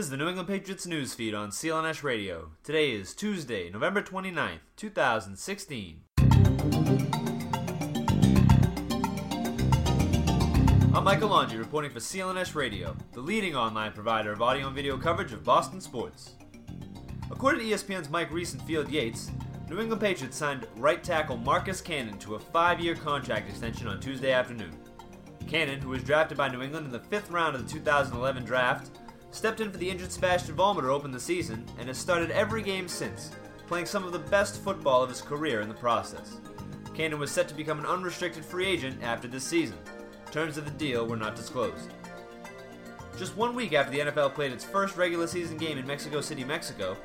This is the New England Patriots news feed on CLNS Radio. Today is Tuesday, November 29th, 2016. I'm Michael Laundry reporting for CLNS Radio, the leading online provider of audio and video coverage of Boston sports. According to ESPN's Mike Reiss and Field Yates, New England Patriots signed right tackle Marcus Cannon to a five year contract extension on Tuesday afternoon. Cannon, who was drafted by New England in the fifth round of the 2011 draft, stepped in for the injured Sebastian Vollmer to open the season and has started every game since, playing some of the best football of his career in the process. Cannon was set to become an unrestricted free agent after this season. Terms of the deal were not disclosed. Just one week after the NFL played its first regular season game in Mexico City, Mexico,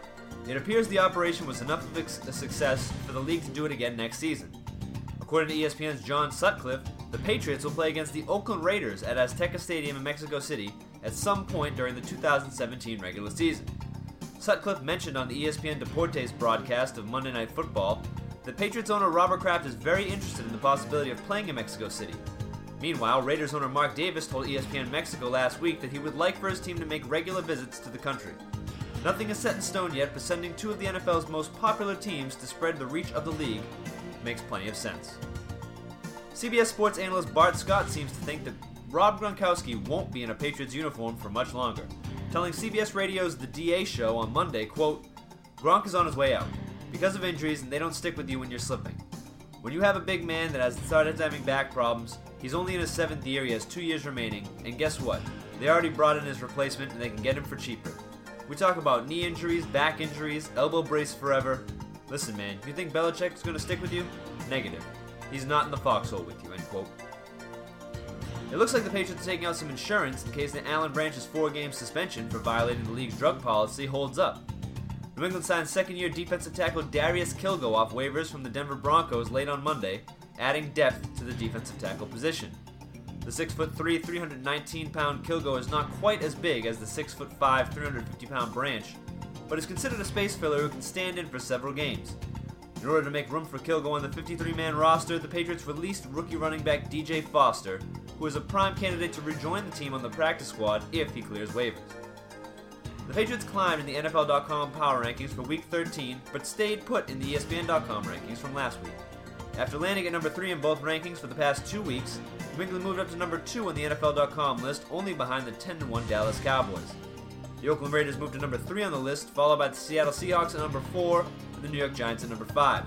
it appears the operation was enough of a success for the league to do it again next season. According to ESPN's John Sutcliffe, the Patriots will play against the Oakland Raiders at Azteca Stadium in Mexico City at some point during the 2017 regular season. Sutcliffe mentioned on the ESPN Deportes broadcast of Monday Night Football that Patriots owner Robert Kraft is very interested in the possibility of playing in Mexico City. Meanwhile, Raiders owner Mark Davis told ESPN Mexico last week that he would like for his team to make regular visits to the country. Nothing is set in stone yet, but sending two of the NFL's most popular teams to spread the reach of the league makes plenty of sense. CBS Sports analyst Bart Scott seems to think that Rob Gronkowski won't be in a Patriots uniform for much longer, telling CBS Radio's The DA show on Monday, quote, Gronk is on his way out. Because of injuries, and they don't stick with you when you're slipping. When you have a big man that has started having back problems, he's only in his seventh year, he has two years remaining, and guess what? They already brought in his replacement and they can get him for cheaper. We talk about knee injuries, back injuries, elbow brace forever. Listen, man, you think Belichick is going to stick with you? Negative. He's not in the foxhole with you, end quote. It looks like the Patriots are taking out some insurance in case the Alan Branch's four game suspension for violating the league's drug policy holds up. New England signed second year defensive tackle Darius Kilgo off waivers from the Denver Broncos late on Monday, adding depth to the defensive tackle position. The 6'3, 319 pound Kilgo is not quite as big as the 6'5, 350 pound Branch, but is considered a space filler who can stand in for several games. In order to make room for Kilgo on the 53 man roster, the Patriots released rookie running back DJ Foster, who is a prime candidate to rejoin the team on the practice squad if he clears waivers. The Patriots climbed in the NFL.com power rankings for Week 13, but stayed put in the ESPN.com rankings from last week. After landing at number 3 in both rankings for the past two weeks, New England moved up to number 2 on the NFL.com list, only behind the 10 1 Dallas Cowboys. The Oakland Raiders moved to number 3 on the list, followed by the Seattle Seahawks at number 4 and the New York Giants at number 5.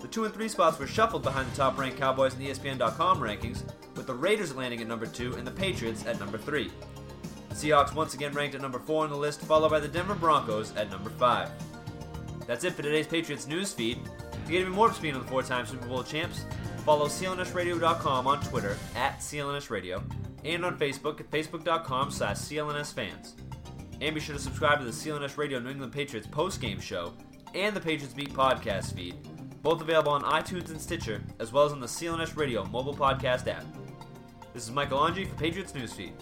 The 2 and 3 spots were shuffled behind the top ranked Cowboys in the ESPN.com rankings, with the Raiders landing at number 2 and the Patriots at number 3. The Seahawks once again ranked at number 4 on the list, followed by the Denver Broncos at number 5. That's it for today's Patriots news feed. To get even more up speed on the four-time Super Bowl champs, follow clnsradio.com on Twitter at clnsradio and on Facebook at facebook.com slash clnsfans. And be sure to subscribe to the CLNS Radio New England Patriots post-game show and the Patriots Beat podcast feed, both available on iTunes and Stitcher, as well as on the CLNS Radio mobile podcast app. This is Michael Angie for Patriots Newsfeed.